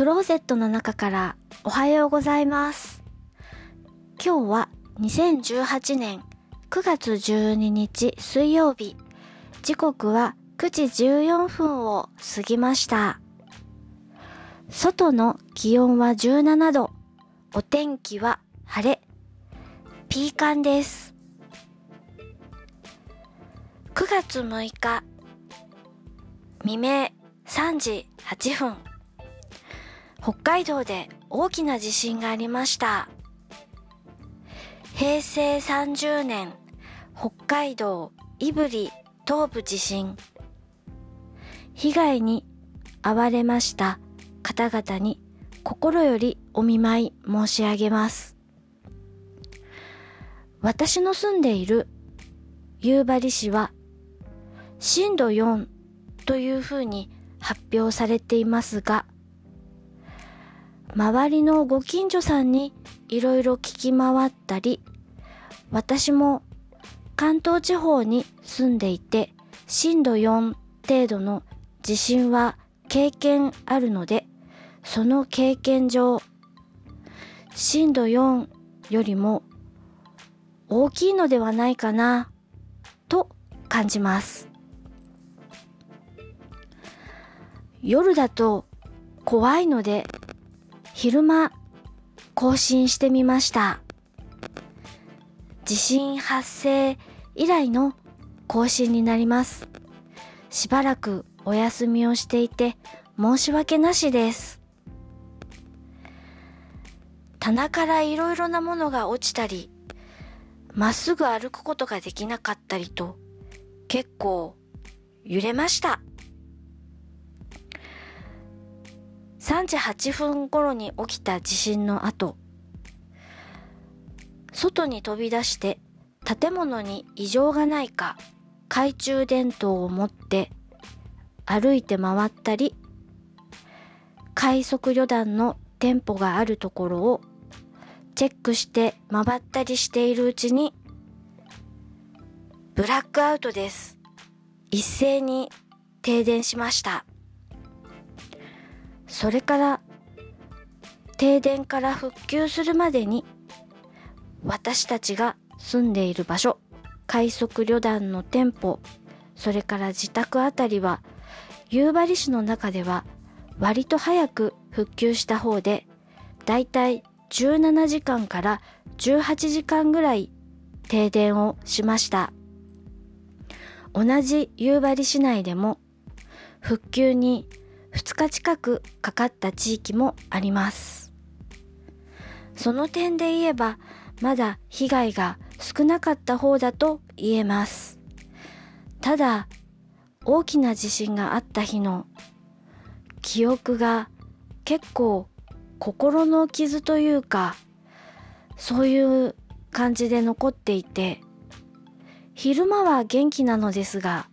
クローゼットの中からおはようございます。今日は2018年9月12日水曜日。時刻は9時14分を過ぎました。外の気温は17度。お天気は晴れ。ピーカンです。9月6日未明3時8分北海道で大きな地震がありました。平成30年北海道胆振東部地震。被害に遭われました方々に心よりお見舞い申し上げます。私の住んでいる夕張市は震度4というふうに発表されていますが、周りのご近所さんにいろいろ聞き回ったり、私も関東地方に住んでいて、震度4程度の地震は経験あるので、その経験上、震度4よりも大きいのではないかな、と感じます。夜だと怖いので昼間更新してみました。地震発生以来の更新になります。しばらくお休みをしていて申し訳なしです。棚からいろいろなものが落ちたり、まっすぐ歩くことができなかったりと結構揺れました。3時8分頃に起きた地震の後、外に飛び出して建物に異常がないか懐中電灯を持って歩いて回ったり、快速旅団の店舗があるところをチェックして回ったりしているうちに、ブラックアウトです。一斉に停電しました。それから停電から復旧するまでに私たちが住んでいる場所、快速旅団の店舗、それから自宅あたりは夕張市の中では割と早く復旧した方でだいたい17時間から18時間ぐらい停電をしました。同じ夕張市内でも復旧に2日近くかかった地域もあります。その点で言えば、まだ被害が少なかった方だと言えます。ただ、大きな地震があった日の記憶が結構心の傷というか、そういう感じで残っていて、昼間は元気なのですが、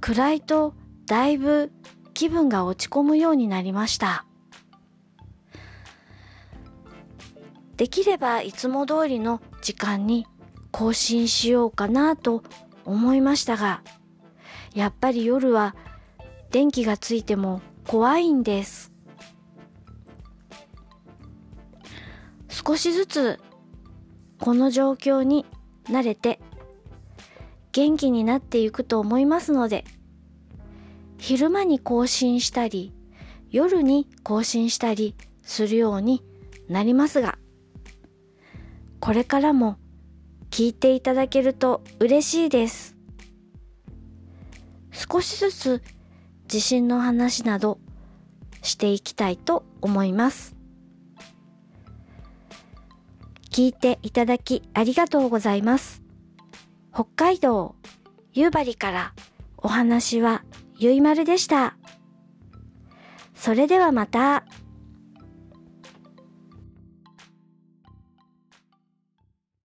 暗いとだいぶ気分が落ち込むようになりました。できればいつも通りの時間に更新しようかなと思いましたが、やっぱり夜は電気がついても怖いんです。少しずつこの状況に慣れて元気になっていくと思いますので、昼間に更新したり、夜に更新したりするようになりますが、これからも聞いていただけると嬉しいです。少しずつ地震の話などしていきたいと思います。聞いていただきありがとうございます。北海道夕張からお話はゆいまるでした。それではまた。